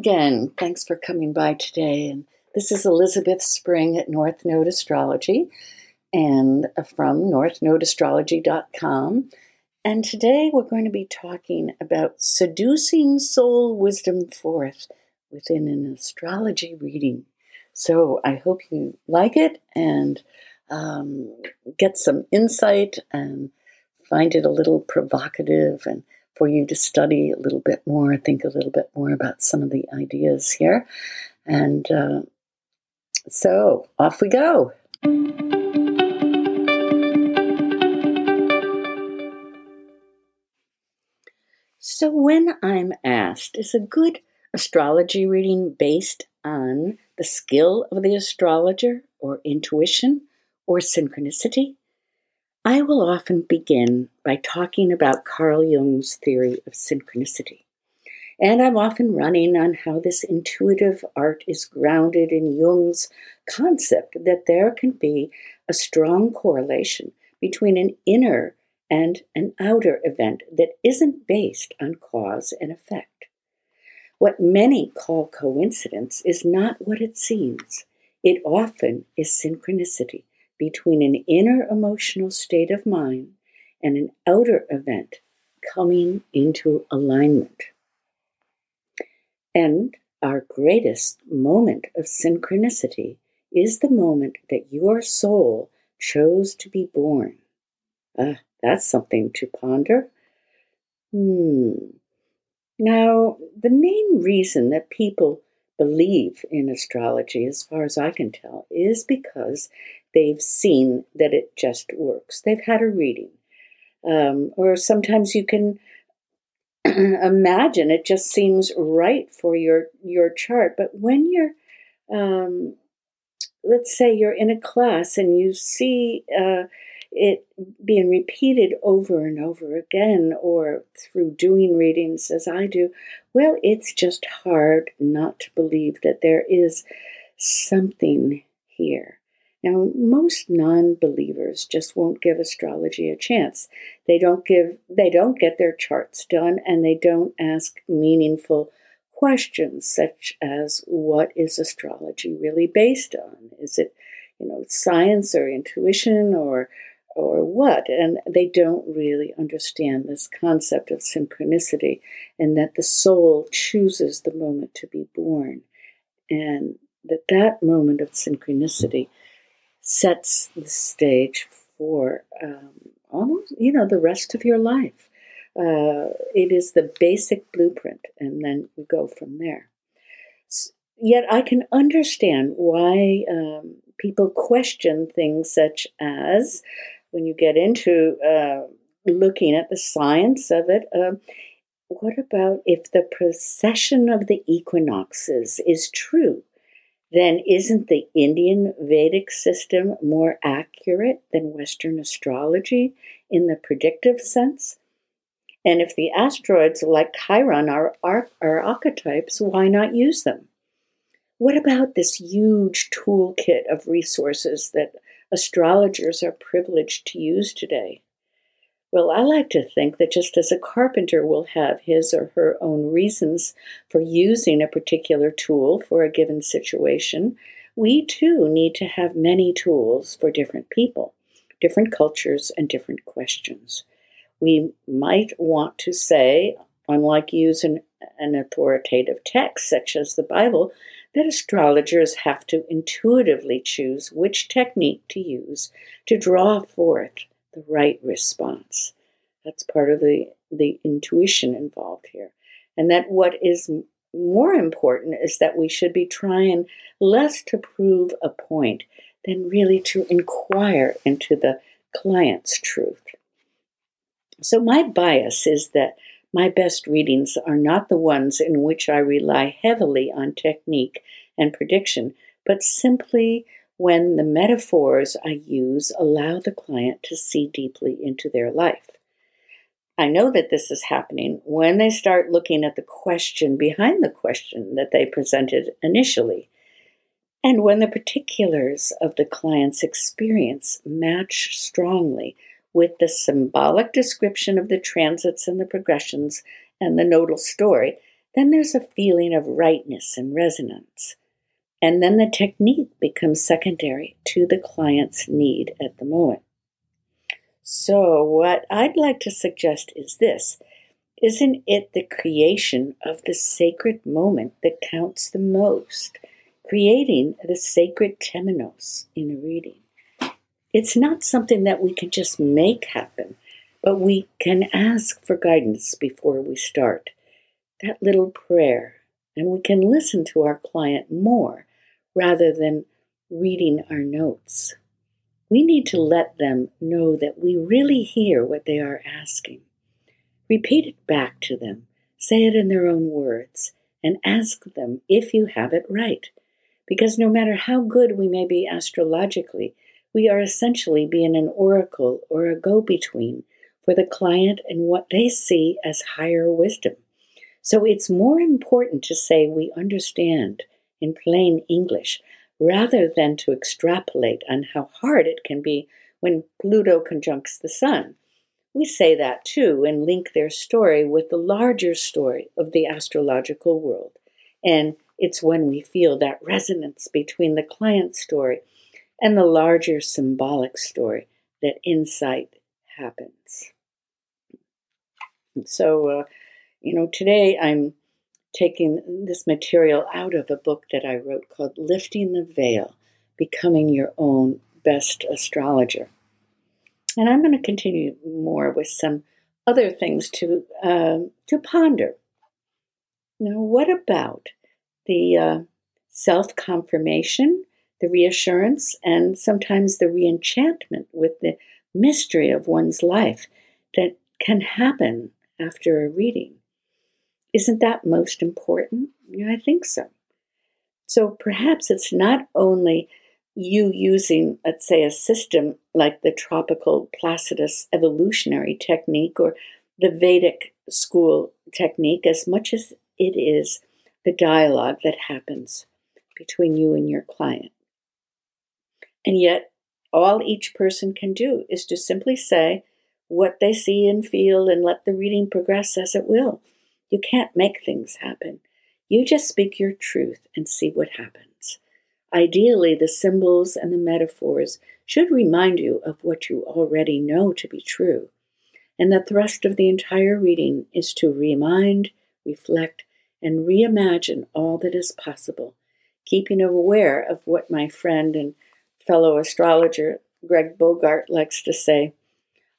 again. Thanks for coming by today. And this is Elizabeth Spring at North Node Astrology and from northnodeastrology.com. And today we're going to be talking about seducing soul wisdom forth within an astrology reading. So I hope you like it and um, get some insight and find it a little provocative and for you to study a little bit more, think a little bit more about some of the ideas here. And uh, so off we go. So, when I'm asked, is a good astrology reading based on the skill of the astrologer or intuition or synchronicity? I will often begin by talking about Carl Jung's theory of synchronicity. And I'm often running on how this intuitive art is grounded in Jung's concept that there can be a strong correlation between an inner and an outer event that isn't based on cause and effect. What many call coincidence is not what it seems. It often is synchronicity between an inner emotional state of mind and an outer event coming into alignment. And our greatest moment of synchronicity is the moment that your soul chose to be born. Ah, that's something to ponder. Hmm. Now, the main reason that people believe in astrology, as far as I can tell, is because they've seen that it just works. They've had a reading. Um, or sometimes you can imagine it just seems right for your your chart but when you're um, let's say you're in a class and you see uh, it being repeated over and over again or through doing readings as I do, well, it's just hard not to believe that there is something here. Now, most non-believers just won't give astrology a chance. They don't give they don't get their charts done and they don't ask meaningful questions such as what is astrology really based on? Is it, you know, science or intuition or or what? And they don't really understand this concept of synchronicity and that the soul chooses the moment to be born. And that that moment of synchronicity sets the stage for um, almost, you know, the rest of your life. Uh, it is the basic blueprint, and then we go from there. Yet I can understand why um, people question things such as when you get into uh, looking at the science of it, uh, what about if the precession of the equinoxes is true? Then isn't the Indian Vedic system more accurate than Western astrology in the predictive sense? And if the asteroids like Chiron are, are, are archetypes, why not use them? What about this huge toolkit of resources that astrologers are privileged to use today? Well, I like to think that just as a carpenter will have his or her own reasons for using a particular tool for a given situation, we too need to have many tools for different people, different cultures, and different questions. We might want to say, unlike using an authoritative text such as the Bible, that astrologers have to intuitively choose which technique to use to draw forth the right response. That's part of the, the intuition involved here. And that what is more important is that we should be trying less to prove a point than really to inquire into the client's truth. So, my bias is that my best readings are not the ones in which I rely heavily on technique and prediction, but simply when the metaphors I use allow the client to see deeply into their life. I know that this is happening when they start looking at the question behind the question that they presented initially, and when the particulars of the client's experience match strongly with the symbolic description of the transits and the progressions and the nodal story, Then there's a feeling of rightness and resonance. And then the technique becomes secondary to the client's need at the moment. So, what I'd like to suggest is this Isn't it the creation of the sacred moment that counts the most? Creating the sacred temenos in a reading. It's not something that we can just make happen, but we can ask for guidance before we start. That little prayer, and we can listen to our client more rather than reading our notes. We need to let them know that we really hear what they are asking. Repeat it back to them, say it in their own words, and ask them if you have it right. Because no matter how good we may be astrologically, we are essentially being an oracle or a go between for the client and what they see as higher wisdom. So it's more important to say we understand in plain English rather than to extrapolate on how hard it can be when Pluto conjuncts the Sun. We say that too and link their story with the larger story of the astrological world. And it's when we feel that resonance between the client's story and the larger symbolic story that insight happens. So, uh, you know, today I'm taking this material out of a book that I wrote called Lifting the Veil Becoming Your Own Best Astrologer. And I'm going to continue more with some other things to, uh, to ponder. Now, what about the uh, self confirmation, the reassurance, and sometimes the reenchantment with the mystery of one's life that can happen after a reading? Isn't that most important? Yeah, I think so. So perhaps it's not only you using, let's say, a system like the tropical Placidus evolutionary technique or the Vedic school technique as much as it is the dialogue that happens between you and your client. And yet, all each person can do is to simply say what they see and feel and let the reading progress as it will. You can't make things happen. You just speak your truth and see what happens. Ideally, the symbols and the metaphors should remind you of what you already know to be true. And the thrust of the entire reading is to remind, reflect, and reimagine all that is possible, keeping aware of what my friend and fellow astrologer Greg Bogart likes to say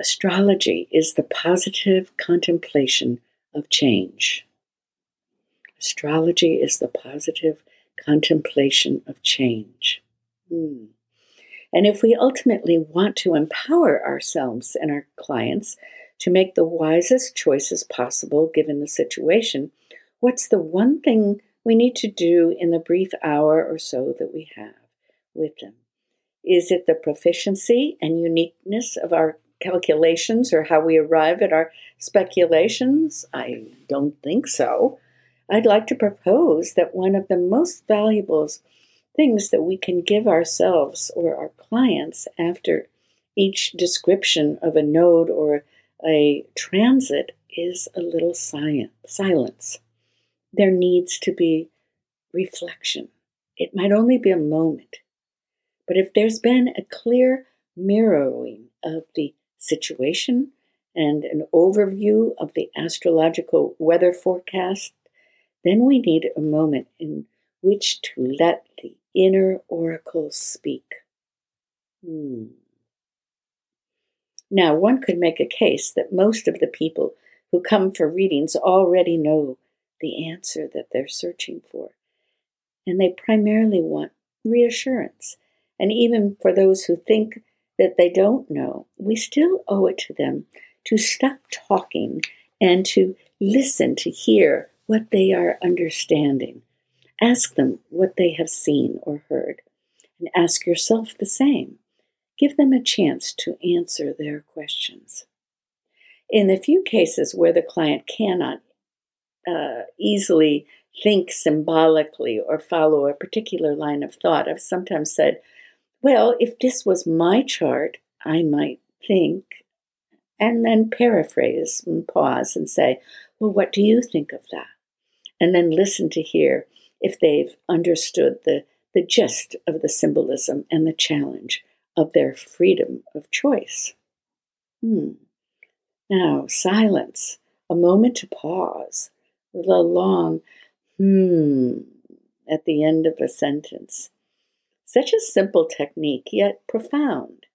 astrology is the positive contemplation of change. Astrology is the positive contemplation of change. Hmm. And if we ultimately want to empower ourselves and our clients to make the wisest choices possible given the situation, what's the one thing we need to do in the brief hour or so that we have with them? Is it the proficiency and uniqueness of our calculations or how we arrive at our speculations? I don't think so. I'd like to propose that one of the most valuable things that we can give ourselves or our clients after each description of a node or a transit is a little silence. There needs to be reflection. It might only be a moment, but if there's been a clear mirroring of the situation and an overview of the astrological weather forecast, then we need a moment in which to let the inner oracle speak. Hmm. Now, one could make a case that most of the people who come for readings already know the answer that they're searching for, and they primarily want reassurance. And even for those who think that they don't know, we still owe it to them to stop talking and to listen to hear what they are understanding. Ask them what they have seen or heard, and ask yourself the same. Give them a chance to answer their questions. In the few cases where the client cannot uh, easily think symbolically or follow a particular line of thought, I've sometimes said, well, if this was my chart, I might think, and then paraphrase and pause and say, Well, what do you think of that? and then listen to hear if they've understood the, the gist of the symbolism and the challenge of their freedom of choice. Hmm. Now, silence, a moment to pause, the long hmm at the end of a sentence. Such a simple technique, yet profound.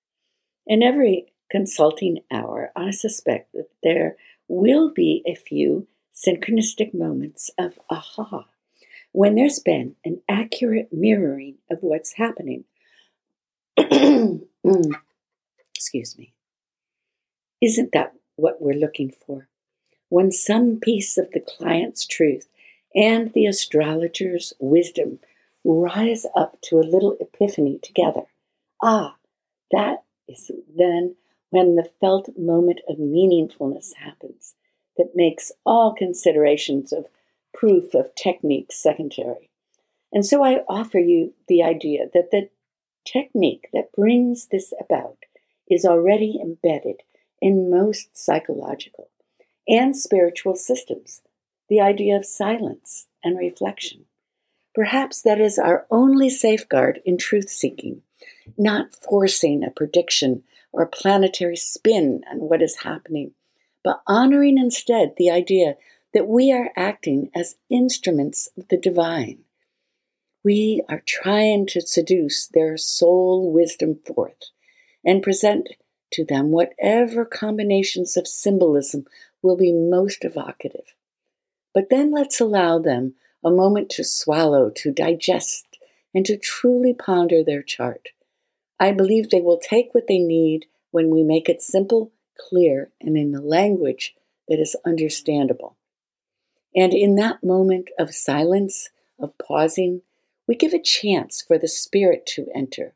In every consulting hour, I suspect that there will be a few synchronistic moments of aha when there's been an accurate mirroring of what's happening. Excuse me. Isn't that what we're looking for? When some piece of the client's truth and the astrologer's wisdom rise up to a little epiphany together. Ah, that is then when the felt moment of meaningfulness happens that makes all considerations of proof of technique secondary. And so I offer you the idea that the technique that brings this about is already embedded in most psychological and spiritual systems the idea of silence and reflection. Perhaps that is our only safeguard in truth seeking, not forcing a prediction or a planetary spin on what is happening, but honoring instead the idea that we are acting as instruments of the divine. We are trying to seduce their soul wisdom forth and present to them whatever combinations of symbolism will be most evocative. But then let's allow them a moment to swallow, to digest, and to truly ponder their chart. I believe they will take what they need when we make it simple, clear, and in the language that is understandable. And in that moment of silence, of pausing, we give a chance for the spirit to enter,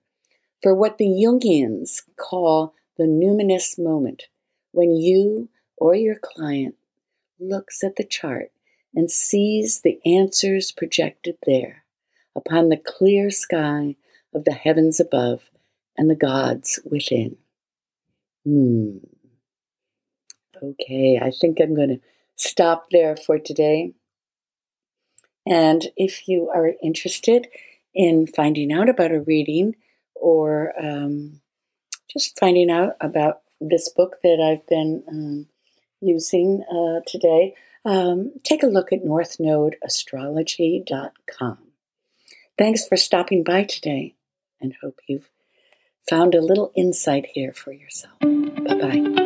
for what the Jungians call the numinous moment, when you or your client looks at the chart and sees the answers projected there upon the clear sky of the heavens above and the gods within. Hmm. Okay, I think I'm going to stop there for today. And if you are interested in finding out about a reading or um, just finding out about this book that I've been um, using uh, today, um, take a look at northnodeastrology.com. Thanks for stopping by today and hope you've found a little insight here for yourself. Bye bye.